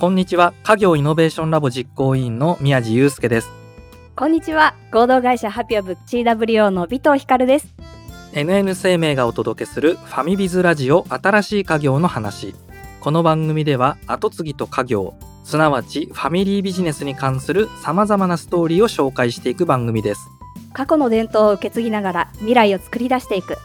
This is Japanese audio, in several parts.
こんにちは。家業イノベーションラボ実行委員の宮地祐介です。こんにちは。合同会社ハピオブ CWO の尾藤光です。NN 生命がお届けするファミビズラジオ新しい家業の話。この番組では後継ぎと家業すなわちファミリービジネスに関する様々なストーリーを紹介していく番組です。過去の伝統を受け継ぎながら未来を作り出していく。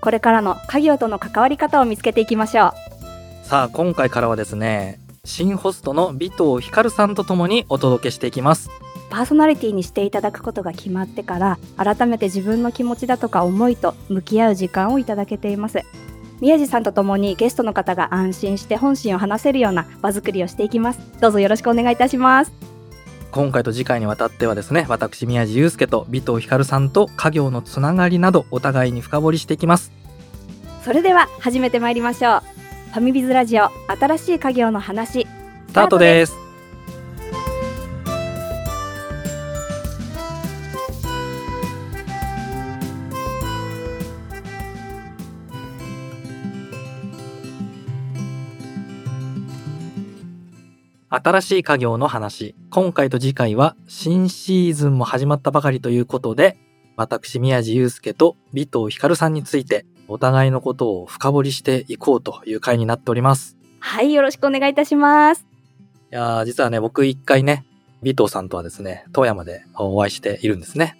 これからの家業との関わり方を見つけていきましょう。さあ今回からはですね新ホストの尾藤光さんとともにお届けしていきます。パーソナリティにしていただくことが決まってから改めて自分の気持ちだとか思いと向き合う時間をいただけています。宮地さんとともにゲストの方が安心して本心を話せるような場作りをしていきます。どうぞよろしくお願いいたします。今回と次回にわたってはですね私宮地祐介と尾藤光さんと家業のつながりなどお互いに深掘りしていきます。それでは始めてまいりましょうファミビズラジオ新しい家業の話。スタートです。新しい家業の話。今回と次回は新シーズンも始まったばかりということで、私宮地祐介と尾藤光さんについてお互いのことを深掘りしていこうという回になっております。はいよろしくお願いいたしますいやー、実はね、僕一回ね、尾藤さんとはですね、富山でお会いしているんですね。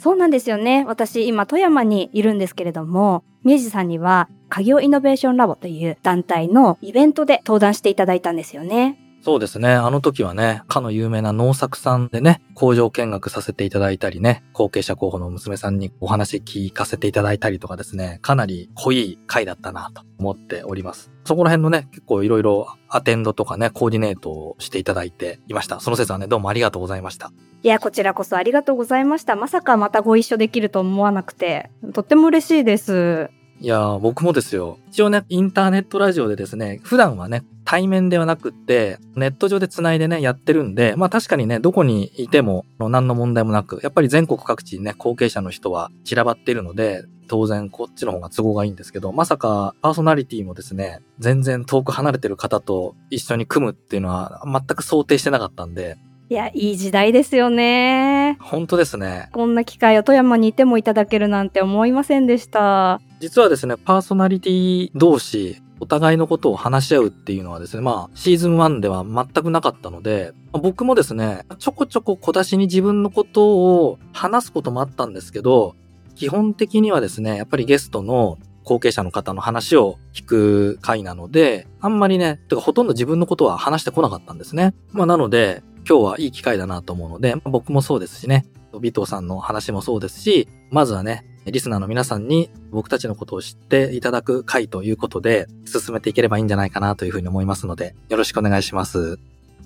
そうなんですよね私今富山にいるんですけれども宮地さんには家業イノベーションラボという団体のイベントで登壇していただいたんですよねそうですね。あの時はね、かの有名な農作さんでね、工場見学させていただいたりね、後継者候補の娘さんにお話聞かせていただいたりとかですね、かなり濃い回だったなと思っております。そこら辺のね、結構いろいろアテンドとかね、コーディネートをしていただいていました。その説はね、どうもありがとうございました。いやこちらこそありがとうございましたまさかまたご一緒できると思わなくてとっても嬉しいですいやー、僕もですよ。一応ね、インターネットラジオでですね、普段はね、対面ではなくって、ネット上で繋いでね、やってるんで、まあ確かにね、どこにいても何の問題もなく、やっぱり全国各地にね、後継者の人は散らばっているので、当然こっちの方が都合がいいんですけど、まさかパーソナリティもですね、全然遠く離れてる方と一緒に組むっていうのは全く想定してなかったんで、いやいい時代ですよね本当ですね。こんな機会を富山にいてもいただけるなんて思いませんでした実はですね、パーソナリティ同士、お互いのことを話し合うっていうのはですね、まあ、シーズン1では全くなかったので、僕もですね、ちょこちょこ小出しに自分のことを話すこともあったんですけど、基本的にはですね、やっぱりゲストの後継者の方の話を聞く回なので、あんまりね、てかほとんど自分のことは話してこなかったんですね。まあなので、今日はいい機会だなと思うので、僕もそうですしね、尾藤さんの話もそうですし、まずはね、リスナーの皆さんに僕たちのことを知っていただく回ということで、進めていければいいんじゃないかなというふうに思いますので、よろしくお願いします。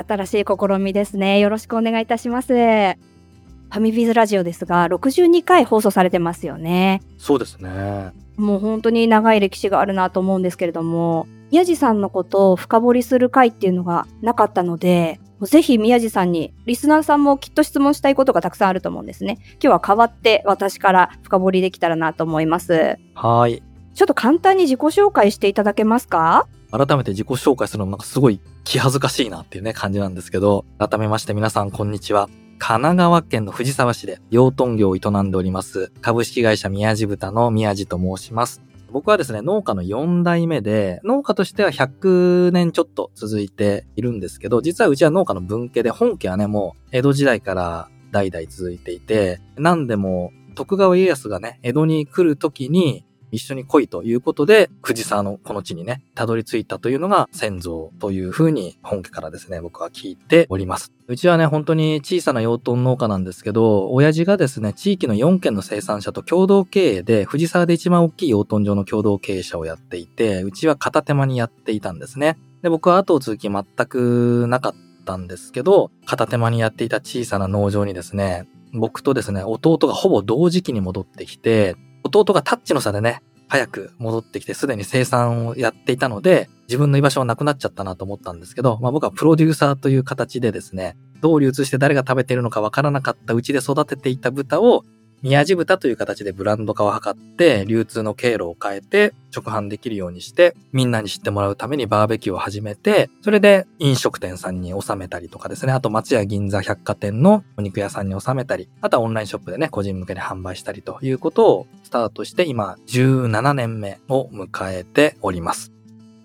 新しい試みですねよろしくお願いいたしますファミビズラジオですが62回放送されてますよねそうですね。もう本当に長い歴史があるなと思うんですけれども宮地さんのことを深掘りする回っていうのがなかったのでぜひ宮地さんにリスナーさんもきっと質問したいことがたくさんあると思うんですね今日は代わって私から深掘りできたらなと思いますはーい。ちょっと簡単に自己紹介していただけますか？改めて自己紹介するのもなんかすごい気恥ずかしいなっていうね感じなんですけど、改めまして皆さんこんにちは。神奈川県の藤沢市で養豚業を営んでおります株式会社宮地豚の宮地と申します。僕はですね、農家の4代目で、農家としては100年ちょっと続いているんですけど、実はうちは農家の分家で、本家はね、もう江戸時代から代々続いていて、何でも徳川家康がね、江戸に来る時に、一緒に来いということで、藤沢のこの地にね、たどり着いたというのが先祖というふうに本家からですね、僕は聞いております。うちはね、本当に小さな養豚農家なんですけど、親父がですね、地域の4軒の生産者と共同経営で、藤沢で一番大きい養豚場の共同経営者をやっていて、うちは片手間にやっていたんですね。で、僕は後を続き全くなかったんですけど、片手間にやっていた小さな農場にですね、僕とですね、弟がほぼ同時期に戻ってきて、弟がタッチの差でね、早く戻ってきて、すでに生産をやっていたので、自分の居場所はなくなっちゃったなと思ったんですけど、まあ僕はプロデューサーという形でですね、どう流通して誰が食べているのかわからなかったうちで育てていた豚を宮地豚という形でブランド化を図って、流通の経路を変えて、直販できるようにして、みんなに知ってもらうためにバーベキューを始めて、それで飲食店さんに収めたりとかですね、あと松屋銀座百貨店のお肉屋さんに収めたり、あとはオンラインショップでね、個人向けに販売したりということをスタートして、今17年目を迎えております。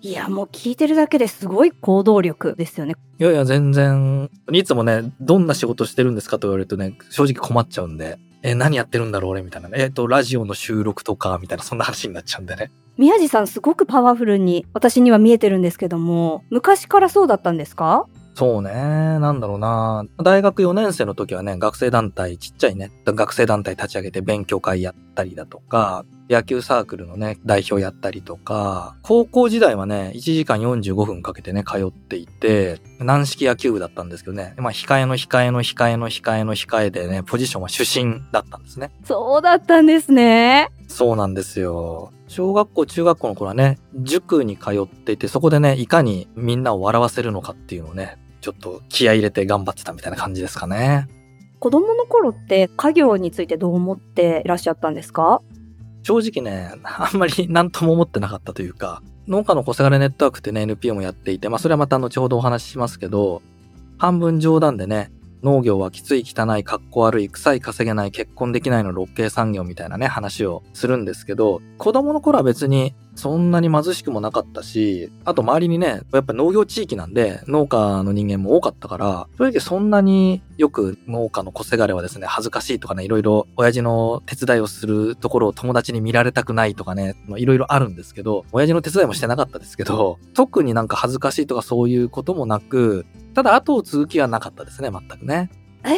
いや、もう聞いてるだけですごい行動力ですよね。いやいや、全然、いつもね、どんな仕事してるんですかと言われるとね、正直困っちゃうんで、え、何やってるんだろう俺みたいなね。えっ、ー、と、ラジオの収録とか、みたいな、そんな話になっちゃうんでね。宮地さん、すごくパワフルに私には見えてるんですけども、昔からそうだったんですか？そうね。なんだろうな。大学4年生の時はね、学生団体、ちっちゃいね、学生団体立ち上げて勉強会やったりだとか、野球サークルのね、代表やったりとか、高校時代はね、1時間45分かけてね、通っていて、軟式野球部だったんですけどね、まあ、控えの控えの控えの控えの控えでね、ポジションは主審だったんですね。そうだったんですね。そうなんですよ。小学校、中学校の頃はね、塾に通っていて、そこでね、いかにみんなを笑わせるのかっていうのをね、ちょっと気合入れて頑張ってたみたいな感じですかね。子供の頃って家業についてどう思っていらっしゃったんですか？正直ね、あんまり何とも思ってなかったというか、農家の小せがれネットワークってね、NPO もやっていて、まあそれはまた後ほどお話ししますけど、半分冗談でね、農業はきつい汚い格好悪い臭い稼げない結婚できないの六系産業みたいなね話をするんですけど子供の頃は別にそんなに貧しくもなかったしあと周りにねやっぱ農業地域なんで農家の人間も多かったから正直そんなによく農家の小せがれはですね恥ずかしいとかねいろいろ親父の手伝いをするところを友達に見られたくないとかねいろいろあるんですけど親父の手伝いもしてなかったですけど特になんか恥ずかしいとかそういうこともなくただ後を継ぐ気はなかったですね、全くね。ええー、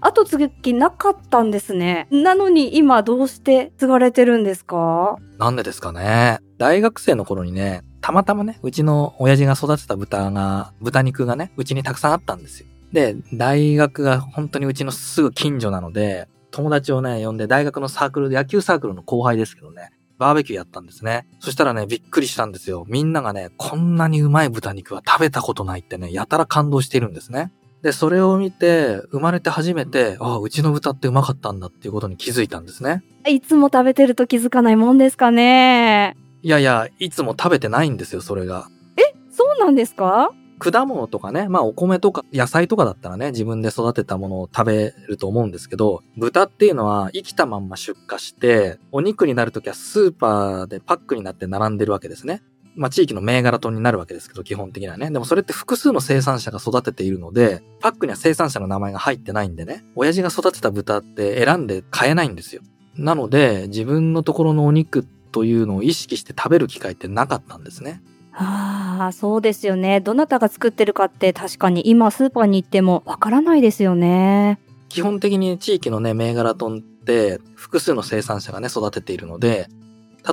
後継ぐ気なかったんですね。なのに今どうして継がれてるんですか？なんでですかね。大学生の頃にね、たまたまね、うちの親父が育てた豚が、豚肉がね、うちにたくさんあったんですよ。で、大学が本当にうちのすぐ近所なので、友達をね、呼んで大学のサークルで、野球サークルの後輩ですけどね、バーベキューやったんですね。そしたらね、びっくりしたんですよ。みんながね、こんなにうまい豚肉は食べたことないってね、やたら感動してるんですね。で、それを見て、生まれて初めて、ああ、うちの豚ってうまかったんだっていうことに気づいたんですね。いつも食べてると気づかないもんですかね。いやいや、いつも食べてないんですよ、それが。え、そうなんですか？果物とかね、まあお米とか野菜とかだったらね、自分で育てたものを食べると思うんですけど、豚っていうのは生きたまんま出荷して、お肉になるときはスーパーでパックになって並んでるわけですね。まあ地域の銘柄豚になるわけですけど、基本的にはね。でもそれって複数の生産者が育てているので、パックには生産者の名前が入ってないんでね、親父が育てた豚って選んで買えないんですよ。なので、自分のところのお肉というのを意識して食べる機会ってなかったんですね。ああ、そうですよね。どなたが作ってるかって確かに今スーパーに行ってもわからないですよね。基本的に地域のね、銘柄豚って複数の生産者がね、育てているので、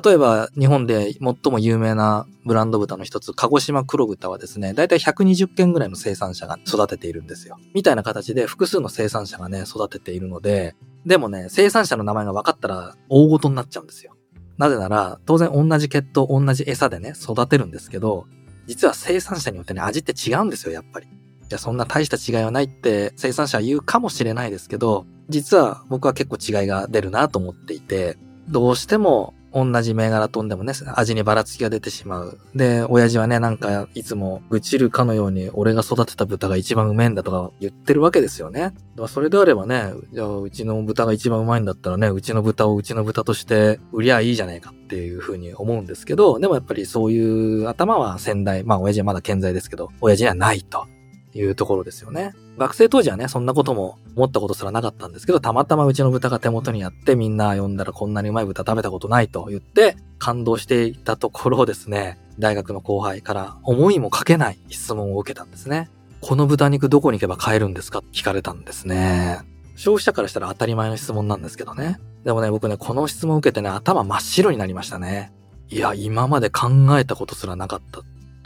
例えば日本で最も有名なブランド豚の一つ、鹿児島黒豚はですね、だいたい120件ぐらいの生産者が育てているんですよ。みたいな形で複数の生産者がね、育てているので、でもね、生産者の名前が分かったら大ごとになっちゃうんですよ。なぜなら、当然同じ血統、同じ餌でね、育てるんですけど、実は生産者によってね、味って違うんですよ、やっぱり。いや、そんな大した違いはないって生産者は言うかもしれないですけど、実は僕は結構違いが出るなと思っていて、どうしても同じ銘柄飛んでもね、味にばらつきが出てしまう。で、親父はね、なんかいつも愚痴るかのように俺が育てた豚が一番うめえんだとか言ってるわけですよね。それであればね、じゃあうちの豚が一番うまいんだったらね、うちの豚をうちの豚として売りゃいいじゃねえかっていうふうに思うんですけど、でもやっぱりそういう頭は先代、まあ親父はまだ健在ですけど、親父にはないと。いうところですよね。学生当時はね、そんなことも思ったことすらなかったんですけど、たまたまうちの豚が手元にあって、みんな呼んだらこんなにうまい豚食べたことないと言って、感動していたところをですね、大学の後輩から思いもかけない質問を受けたんですね。この豚肉どこに行けば買えるんですかって聞かれたんですね。消費者からしたら当たり前の質問なんですけどね。でもね、僕ね、この質問を受けてね、頭真っ白になりましたね。いや、今まで考えたことすらなかった。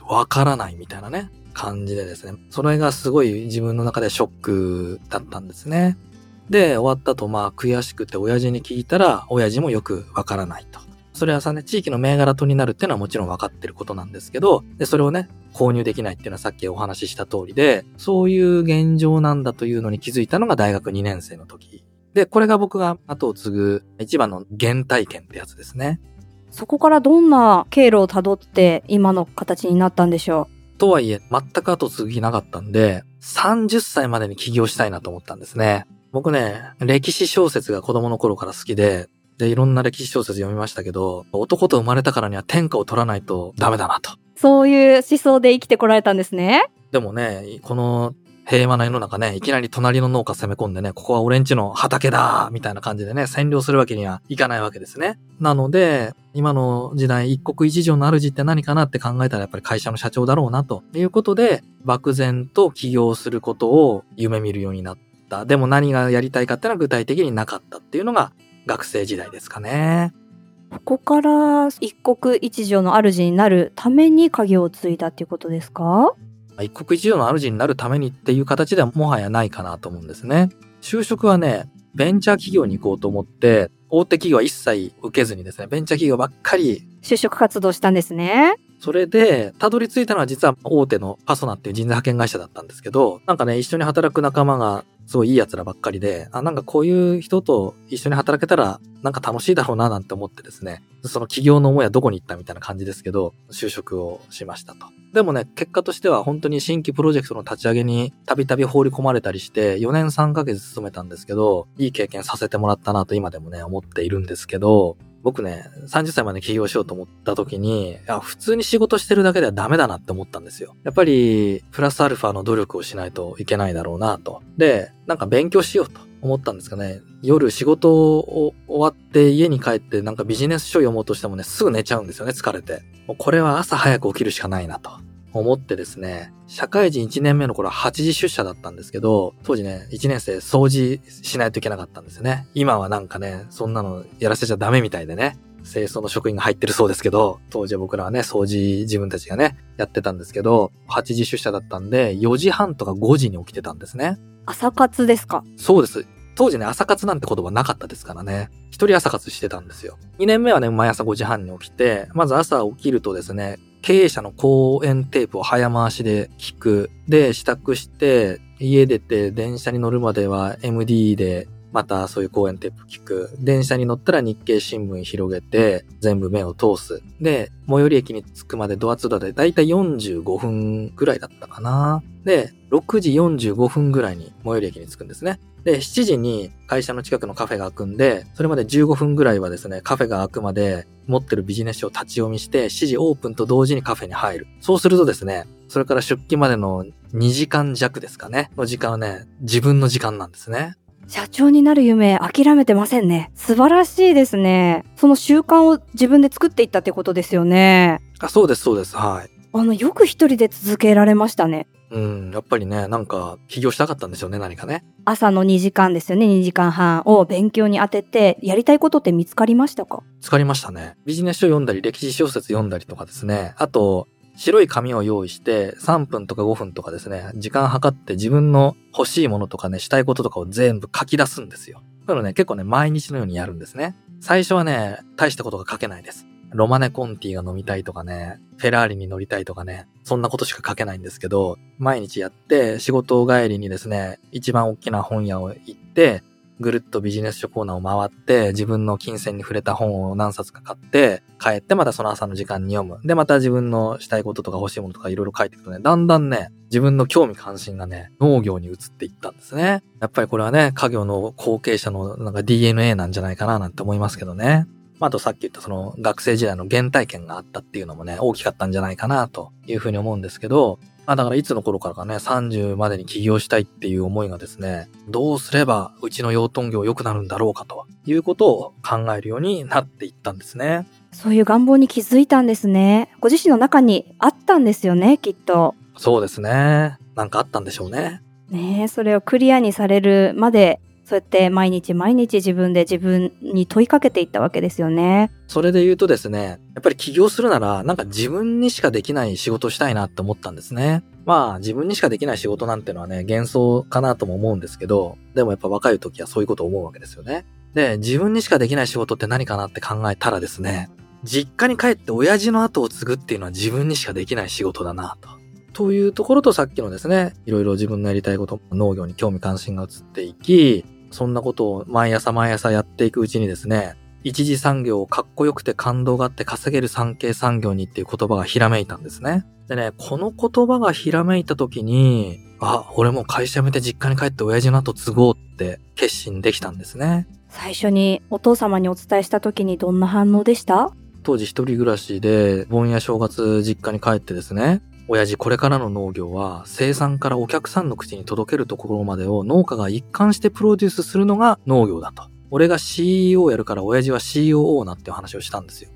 わからないみたいなね。感じでですね、それがすごい自分の中でショックだったんですね。で、終わったとまあ悔しくて親父に聞いたら、親父もよくわからないと。それはさね、地域の銘柄とになるっていうのはもちろん分かってることなんですけど、で、それをね、購入できないっていうのはさっきお話しした通りで、そういう現状なんだというのに気づいたのが大学2年生の時で、これが僕が後を継ぐ一番の原体験ってやつですね。そこからどんな経路をたどって今の形になったんでしょう？とはいえ、全く後継ぎなかったんで、30歳までに起業したいなと思ったんですね。僕ね、歴史小説が子供の頃から好きで、で、いろんな歴史小説読みましたけど、男と生まれたからには天下を取らないとダメだなと。うそういう思想で生きてこられたんですね。でもね、この平和な世の中ね、いきなり隣の農家攻め込んでね、ここは俺んちの畑だみたいな感じでね、占領するわけにはいかないわけですね。なので、今の時代、一国一城の主って何かなって考えたらやっぱり会社の社長だろうなということで、漠然と起業することを夢見るようになった。でも何がやりたいかってのは具体的になかったっていうのが学生時代ですかね。ここから一国一城の主になるために家業を継いだっていうことですか？一国一城の主になるためにっていう形ではもはやないかなと思うんですね。就職はね、ベンチャー企業に行こうと思って、大手企業は一切受けずにですね、ベンチャー企業ばっかり、就職活動したんですね。それで、たどり着いたのは実は大手のパソナっていう人材派遣会社だったんですけど、なんかね、一緒に働く仲間がすごいいい奴らばっかりで、あ、なんかこういう人と一緒に働けたら、なんか楽しいだろうななんて思ってですね、その企業の思いはどこに行ったみたいな感じですけど、就職をしましたと。でもね、結果としては本当に新規プロジェクトの立ち上げにたびたび放り込まれたりして、4年3ヶ月勤めたんですけど、いい経験させてもらったなと今でもね、思っているんですけど、僕ね、30歳まで起業しようと思った時に、いや普通に仕事してるだけではダメだなって思ったんですよ。やっぱり、プラスアルファの努力をしないといけないだろうなと。で、なんか勉強しようと思ったんですかね。夜仕事を終わって家に帰ってなんかビジネス書読もうとしてもね、すぐ寝ちゃうんですよね、疲れて。もうこれは朝早く起きるしかないなと。思ってですね、社会人1年目の頃は8時出社だったんですけど、当時ね、1年生掃除しないといけなかったんですよね。今はなんかね、そんなのやらせちゃダメみたいでね、清掃の職員が入ってるそうですけど、当時は僕らはね、掃除自分たちがね、やってたんですけど、8時出社だったんで、4時半とか5時に起きてたんですね。朝活ですか？そうです。当時ね、朝活なんて言葉なかったですからね。一人朝活してたんですよ。2年目はね、毎朝5時半に起きて、まず朝起きるとですね、経営者の講演テープを早回しで聞く。で、支度して、家出て電車に乗るまでは MD で、またそういう講演テープ聞く。電車に乗ったら日経新聞広げて、全部目を通す。で、最寄り駅に着くまでドアツーでだいたい45分くらいだったかな。で、6時45分ぐらいに最寄り駅に着くんですね。で、7時に会社の近くのカフェが開くんで、それまで15分ぐらいはですね、カフェが開くまで持ってるビジネス書を立ち読みして、7時オープンと同時にカフェに入る。そうするとですね、それから出勤までの2時間弱ですかね、の時間はね、自分の時間なんですね。社長になる夢諦めてませんね。素晴らしいですね。その習慣を自分で作っていったってことですよね。あ、そうです、そうです、はい。あの、よく一人で続けられましたね。うん、やっぱりね、なんか、起業したかったんでしょうね、何かね。朝の2時間ですよね、2時間半を勉強に当てて、やりたいことって見つかりましたか？疲れましたね。ビジネス書読んだり、歴史小説読んだりとかですね。あと、白い紙を用意して、3分とか5分とかですね、時間計って自分の欲しいものとかね、したいこととかを全部書き出すんですよ。そういうのね、結構ね、毎日のようにやるんですね。最初はね、大したことが書けないです。ロマネコンティが飲みたいとかね、フェラーリに乗りたいとかね、そんなことしか書けないんですけど、毎日やって、仕事帰りにですね、一番大きな本屋を行って、ぐるっとビジネス書コーナーを回って、自分の金銭に触れた本を何冊か買って、帰ってまたその朝の時間に読む。で、また自分のしたいこととか欲しいものとかいろいろ書いていくとね、だんだんね、自分の興味関心がね、農業に移っていったんですね。やっぱりこれはね、家業の後継者のなんか DNA なんじゃないかななんて思いますけどね。まあ、あとさっき言ったその学生時代の原体験があったっていうのもね、大きかったんじゃないかなというふうに思うんですけど、まあだからいつの頃からかね、30までに起業したいっていう思いがですね、どうすればうちの養豚業良くなるんだろうかということを考えるようになっていったんですね。そういう願望に気づいたんですね。ご自身の中にあったんですよね、きっと。そうですね。なんかあったんでしょうね。ねえ、それをクリアにされるまで、そうやって毎日毎日自分で自分に問いかけていったわけですよね。それで言うとですね、やっぱり起業するなら、なんか自分にしかできない仕事したいなって思ったんですね。まあ、自分にしかできない仕事なんてのはね、幻想かなとも思うんですけど、でもやっぱ若い時はそういうことを思うわけですよね。で、自分にしかできない仕事って何かなって考えたらですね、実家に帰って親父の後を継ぐっていうのは自分にしかできない仕事だなと。というところとさっきのですね、いろいろ自分のやりたいこと、農業に興味関心が移っていき、そんなことを毎朝毎朝やっていくうちにですね、一次産業をかっこよくて感動があって稼げる産経産業にっていう言葉がひらめいたんですね。でね、この言葉がひらめいた時に、あ、俺も会社辞めて実家に帰って親父の後継ごうって決心できたんですね。最初にお父様にお伝えした時にどんな反応でした？当時一人暮らしで、盆や正月実家に帰ってですね、親父これからの農業は生産からお客さんの口に届けるところまでを農家が一貫してプロデュースするのが農業だと。俺が CEO やるから親父は COO なって話をしたんですよ。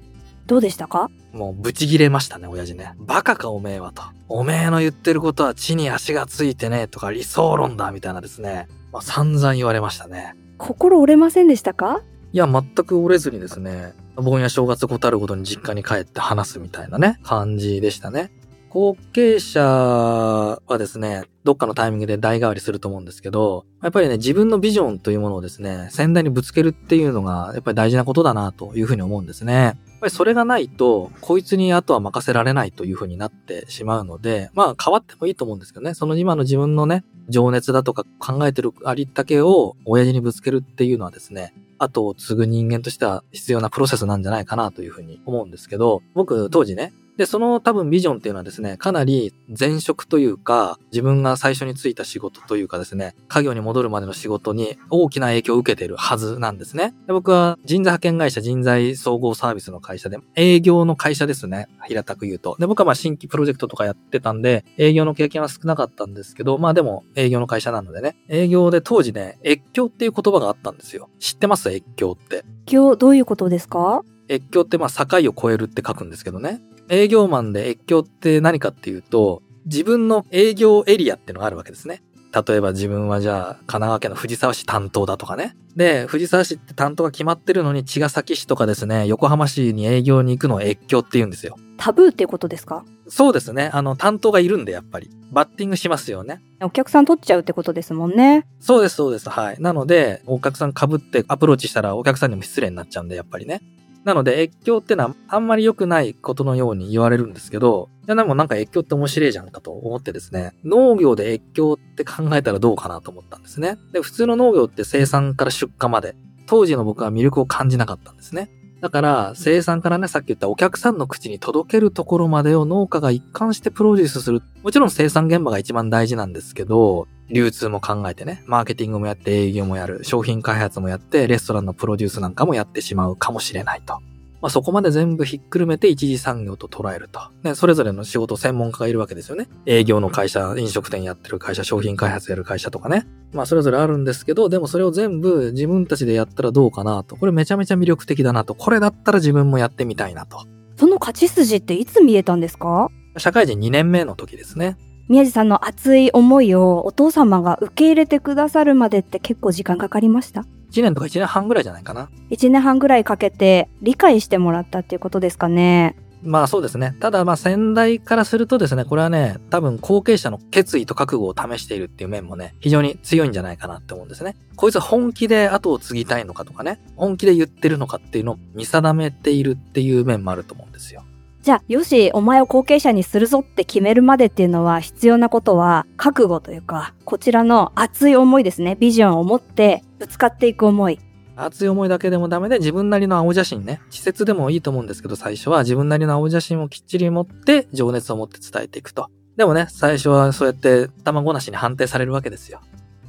どうでしたかもうブチギレましたね、親父ね。バカかおめえはと。おめえの言ってることは地に足がついてねとか理想論だみたいなですね。まあ、散々言われましたね。心折れませんでしたか？いや、全く折れずにですね、盆や正月ごたるごとに実家に帰って話すみたいなね、感じでしたね。後継者はですね、どっかのタイミングで代替わりすると思うんですけど、やっぱりね、自分のビジョンというものをですね、先代にぶつけるっていうのが、やっぱり大事なことだなというふうに思うんですね。やっぱりそれがないと、こいつにあとは任せられないというふうになってしまうので、まあ変わってもいいと思うんですけどね、その今の自分のね、情熱だとか考えてるありったけを親父にぶつけるっていうのはですね、後を継ぐ人間としては必要なプロセスなんじゃないかなというふうに思うんですけど、僕当時ね、で、その多分ビジョンっていうのはですね、かなり前職というか、自分が最初に就いた仕事というかですね、家業に戻るまでの仕事に大きな影響を受けているはずなんですね。で僕は人材派遣会社、人材総合サービスの会社で、営業の会社ですね。平たく言うと。で、僕はまあ新規プロジェクトとかやってたんで、営業の経験は少なかったんですけど、まあでも営業の会社なのでね、営業で当時ね、越境っていう言葉があったんですよ。知ってます？越境って。今日どういうことですか？越境ってまあ境を越えるって書くんですけどね。営業マンで越境って何かっていうと、自分の営業エリアってのがあるわけですね。例えば自分はじゃあ、神奈川県の藤沢市担当だとかね。で、藤沢市って担当が決まってるのに、茅ヶ崎市とかですね、横浜市に営業に行くのを越境って言うんですよ。タブーっていうことですか？そうですね。あの、担当がいるんで、やっぱり。バッティングしますよね。お客さん取っちゃうってことですもんね。そうです、そうです。はい。なので、お客さん被ってアプローチしたらお客さんにも失礼になっちゃうんで、やっぱりね。なので、越境ってのはあんまり良くないことのように言われるんですけど、いやでもなんか越境って面白いじゃんかと思ってですね、農業で越境って考えたらどうかなと思ったんですね。で、普通の農業って生産から出荷まで、当時の僕は魅力を感じなかったんですね。だから、生産からね、さっき言ったお客さんの口に届けるところまでを農家が一貫してプロデュースする。もちろん生産現場が一番大事なんですけど、流通も考えてね、マーケティングもやって営業もやる、商品開発もやって、レストランのプロデュースなんかもやってしまうかもしれないと。まあ、そこまで全部ひっくるめて一次産業と捉えると。ね、それぞれの仕事専門家がいるわけですよね。営業の会社、飲食店やってる会社、商品開発やる会社とかね。まあ、それぞれあるんですけど、でもそれを全部自分たちでやったらどうかなと。これめちゃめちゃ魅力的だなと。これだったら自分もやってみたいなと。その勝ち筋っていつ見えたんですか？社会人2年目の時ですね。宮地さんの熱い思いをお父様が受け入れてくださるまでって結構時間かかりました？1年とか1年半ぐらいじゃないかな。1年半ぐらいかけて理解してもらったっていうことですかね。まあそうですね。ただまあ先代からするとですね、これはね、多分後継者の決意と覚悟を試しているっていう面もね、非常に強いんじゃないかなって思うんですね。こいつ本気で後を継ぎたいのかとかね、本気で言ってるのかっていうのを見定めているっていう面もあると思うんですよ。じゃあ、よし、お前を後継者にするぞって決めるまでっていうのは必要なことは、覚悟というか、こちらの熱い思いですね。ビジョンを持って、ぶつかっていく思い。熱い思いだけでもダメで自分なりの青写真ね、稚拙でもいいと思うんですけど、最初は自分なりの青写真をきっちり持って、情熱を持って伝えていくと。でもね、最初はそうやって卵なしに判定されるわけですよ。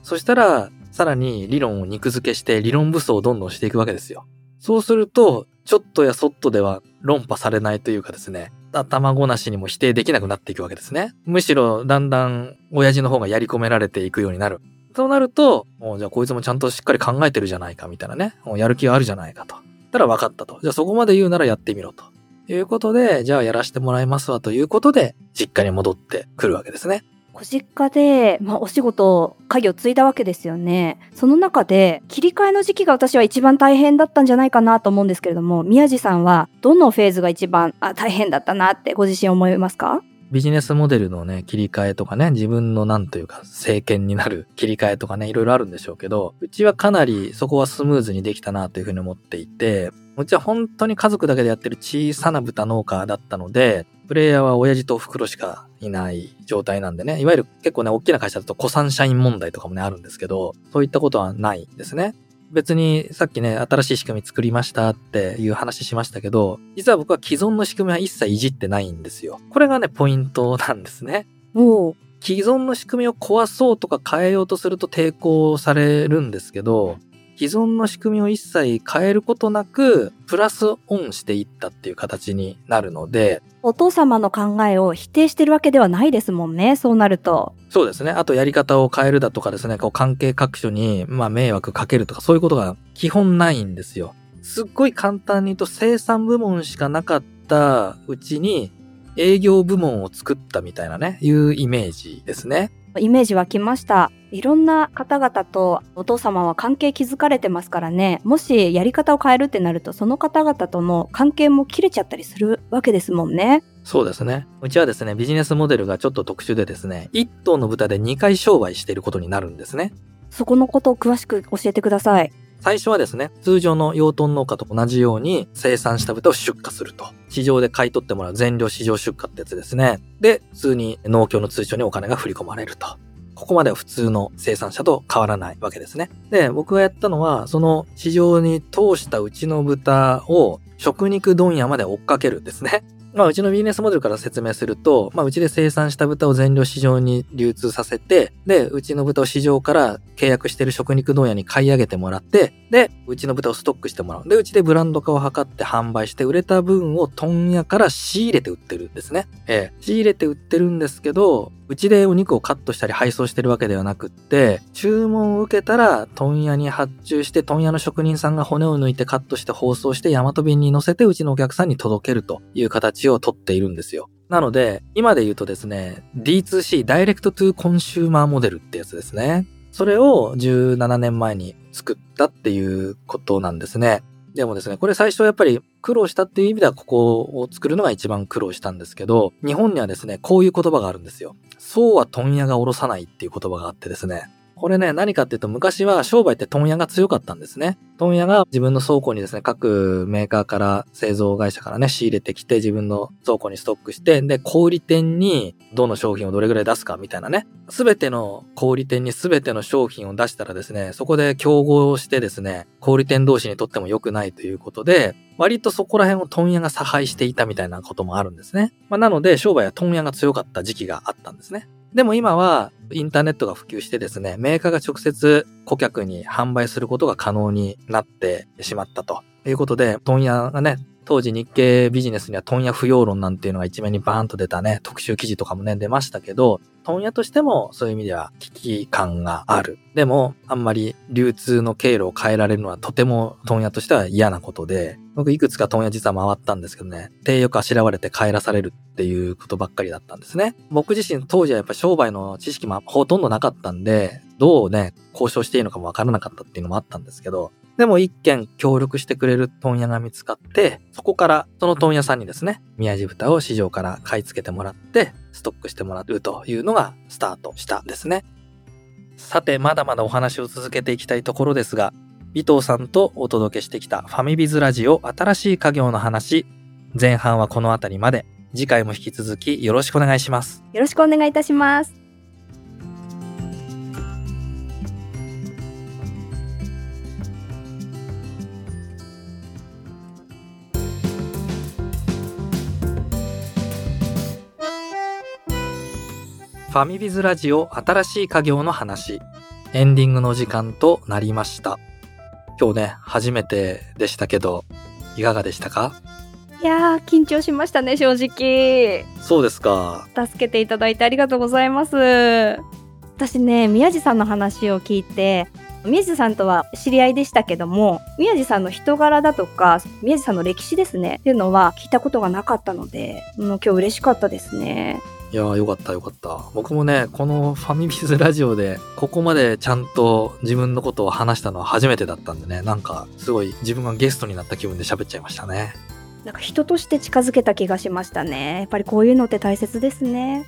そしたら、さらに理論を肉付けして理論武装をどんどんしていくわけですよ。そうすると、ちょっとやそっとでは論破されないというかですね、卵なしにも否定できなくなっていくわけですね。むしろ、だんだん、親父の方がやり込められていくようになる。そうなると、じゃあこいつもちゃんとしっかり考えてるじゃないかみたいなね。もうやる気があるじゃないかと。たら分かったと。じゃあそこまで言うならやってみろと。いうことで、じゃあやらせてもらいますわということで、実家に戻ってくるわけですね。ご実家で、まあ、お仕事、家業継いだわけですよね。その中で、切り替えの時期が私は一番大変だったんじゃないかなと思うんですけれども、宮地さんは、どのフェーズが一番あ大変だったなってご自身思いますか？ビジネスモデルのね、切り替えとかね、自分のなんというか、政権になる切り替えとかね、いろいろあるんでしょうけど、うちはかなりそこはスムーズにできたなというふうに思っていて、うちは本当に家族だけでやってる小さな豚農家だったので、プレイヤーは親父と袋しかいない状態なんでね、いわゆる結構ね、大きな会社だと古参社員問題とかもね、あるんですけど、そういったことはないですね。別にさっきね、新しい仕組み作りましたっていう話しましたけど、実は僕は既存の仕組みは一切いじってないんですよ。これがね、ポイントなんですね。お既存の仕組みを壊そうとか変えようとすると抵抗されるんですけど、既存の仕組みを一切変えることなく、プラスオンしていったっていう形になるので、お父様の考えを否定してるわけではないですもんね、そうなると。そうですね。あとやり方を変えるだとかですね、こう関係各所に、まあ迷惑かけるとかそういうことが基本ないんですよ。すっごい簡単に言うと生産部門しかなかったうちに営業部門を作ったみたいなね、いうイメージですね。イメージ湧きました。いろんな方々とお父様は関係築かれてますからね。もしやり方を変えるってなると、その方々との関係も切れちゃったりするわけですもんね。そうですね。うちはですね、ビジネスモデルがちょっと特殊でですね、1頭の豚で2回商売していることになるんですね。そこのことを詳しく教えてください。最初はですね、通常の養豚農家と同じように生産した豚を出荷すると。市場で買い取ってもらう全量市場出荷ってやつですね。で、普通に農協の通帳にお金が振り込まれると。ここまでは普通の生産者と変わらないわけですね。で、僕がやったのは、その市場に通したうちの豚を食肉問屋まで追っかけるんですね。まあ、うちのビジネスモデルから説明すると、まあ、うちで生産した豚を全量市場に流通させて、で、うちの豚を市場から契約している食肉問屋に買い上げてもらって、で、うちの豚をストックしてもらう。で、うちでブランド化を図って販売して、売れた分を問屋から仕入れて売ってるんですね。ええ、仕入れて売ってるんですけど、うちでお肉をカットしたり配送してるわけではなくって、注文を受けたら問屋に発注して、問屋の職人さんが骨を抜いてカットして包装して、ヤマト便に乗せてうちのお客さんに届けるという形をとっているんですよ。なので、今で言うとですね、D2C、ダイレクトトゥーコンシューマーモデルってやつですね。それを17年前に作ったっていうことなんですね。でもですね、これ最初やっぱり苦労したっていう意味ではここを作るのが一番苦労したんですけど、日本にはですね、こういう言葉があるんですよ。そうは問屋が下ろさないっていう言葉があってですね。これね、何かっていうと昔は商売って問屋が強かったんですね。問屋が自分の倉庫にですね、各メーカーから製造会社からね、仕入れてきて自分の倉庫にストックして、で、小売店にどの商品をどれぐらい出すかみたいなね。すべての小売店にすべての商品を出したらですね、そこで競合してですね、小売店同士にとっても良くないということで、割とそこら辺を問屋が差配していたみたいなこともあるんですね。まあ、なので、商売は問屋が強かった時期があったんですね。でも今はインターネットが普及してですね、メーカーが直接顧客に販売することが可能になってしまったということで、問屋がね、当時日経ビジネスには問屋不要論なんていうのが一面にバーンと出たね、特集記事とかもね、出ましたけど、問屋としてもそういう意味では危機感がある。でも、あんまり流通の経路を変えられるのはとても問屋としては嫌なことで、僕いくつか問屋実は回ったんですけどね、手よくあしらわれて帰らされるっていうことばっかりだったんですね。僕自身当時はやっぱ商売の知識もほとんどなかったんで、どうね、交渉していいのかもわからなかったっていうのもあったんですけど、でも一件協力してくれる問屋が見つかって、そこからその問屋さんにですね、宮地豚を市場から買い付けてもらって、ストックしてもらうというのがスタートしたんですね。さて、まだまだお話を続けていきたいところですが、尾藤さんとお届けしてきたファミビズラジオ新しい家業の話、前半はこの辺りまで、次回も引き続きよろしくお願いします。よろしくお願いいたします。ファミビズラジオ新しい家業の話、エンディングの時間となりました。今日ね、初めてでしたけど、いかがでしたか？いやー、緊張しましたね、正直。そうですか。助けていただいてありがとうございます。私ね、宮地さんの話を聞いて、宮地さんとは知り合いでしたけども、宮地さんの人柄だとか、宮地さんの歴史ですね、っていうのは聞いたことがなかったので、もう今日嬉しかったですね。いやーよかったよかった。僕もね、このファミビズラジオで、ここまでちゃんと自分のことを話したのは初めてだったんでね、なんか、すごい自分がゲストになった気分で喋っちゃいましたね。なんか人として近づけた気がしましたね。やっぱりこういうのって大切ですね。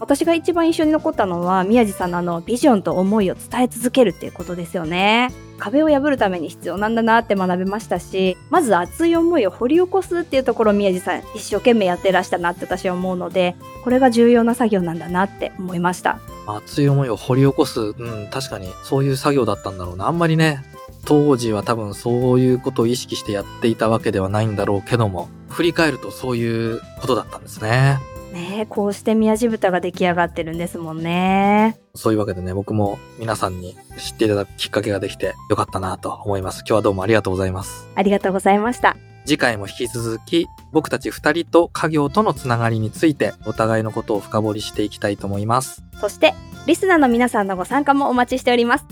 私が一番印象に残ったのは宮地さんのあのビジョンと思いを伝え続けるっていうことですよね壁を破るために必要なんだなって学べましたしまず熱い思いを掘り起こすっていうところを宮地さん一生懸命やってらしたなって私は思うのでこれが重要な作業なんだなって思いました熱い思いを掘り起こす、うん、確かにそういう作業だったんだろうな。あんまりね、当時は多分そういうことを意識してやっていたわけではないんだろうけども、振り返るとそういうことだったんですね。ねこうして宮地豚が出来上がってるんですもんね。そういうわけでね、僕も皆さんに知っていただくきっかけができてよかったなと思います。今日はどうもありがとうございます。ありがとうございました。次回も引き続き、僕たち二人と家業とのつながりについて、お互いのことを深掘りしていきたいと思います。そして、リスナーの皆さんのご参加もお待ちしております。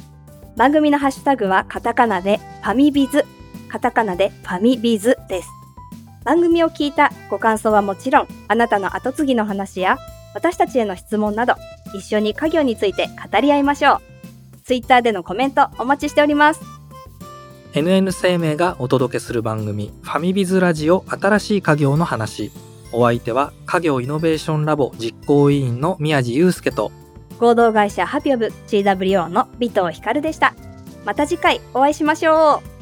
番組のハッシュタグはカタカナでファミビズ、カタカナでファミビズです。番組を聞いたご感想はもちろん、あなたの後継ぎの話や、私たちへの質問など、一緒に家業について語り合いましょう。ツイッターでのコメントお待ちしております。NN 生命がお届けする番組、ファミビズラジオ新しい家業の話。お相手は、家業イノベーションラボ実行委員の宮地祐介と、合同会社ハピオブ CWO の尾藤光でした。また次回お会いしましょう。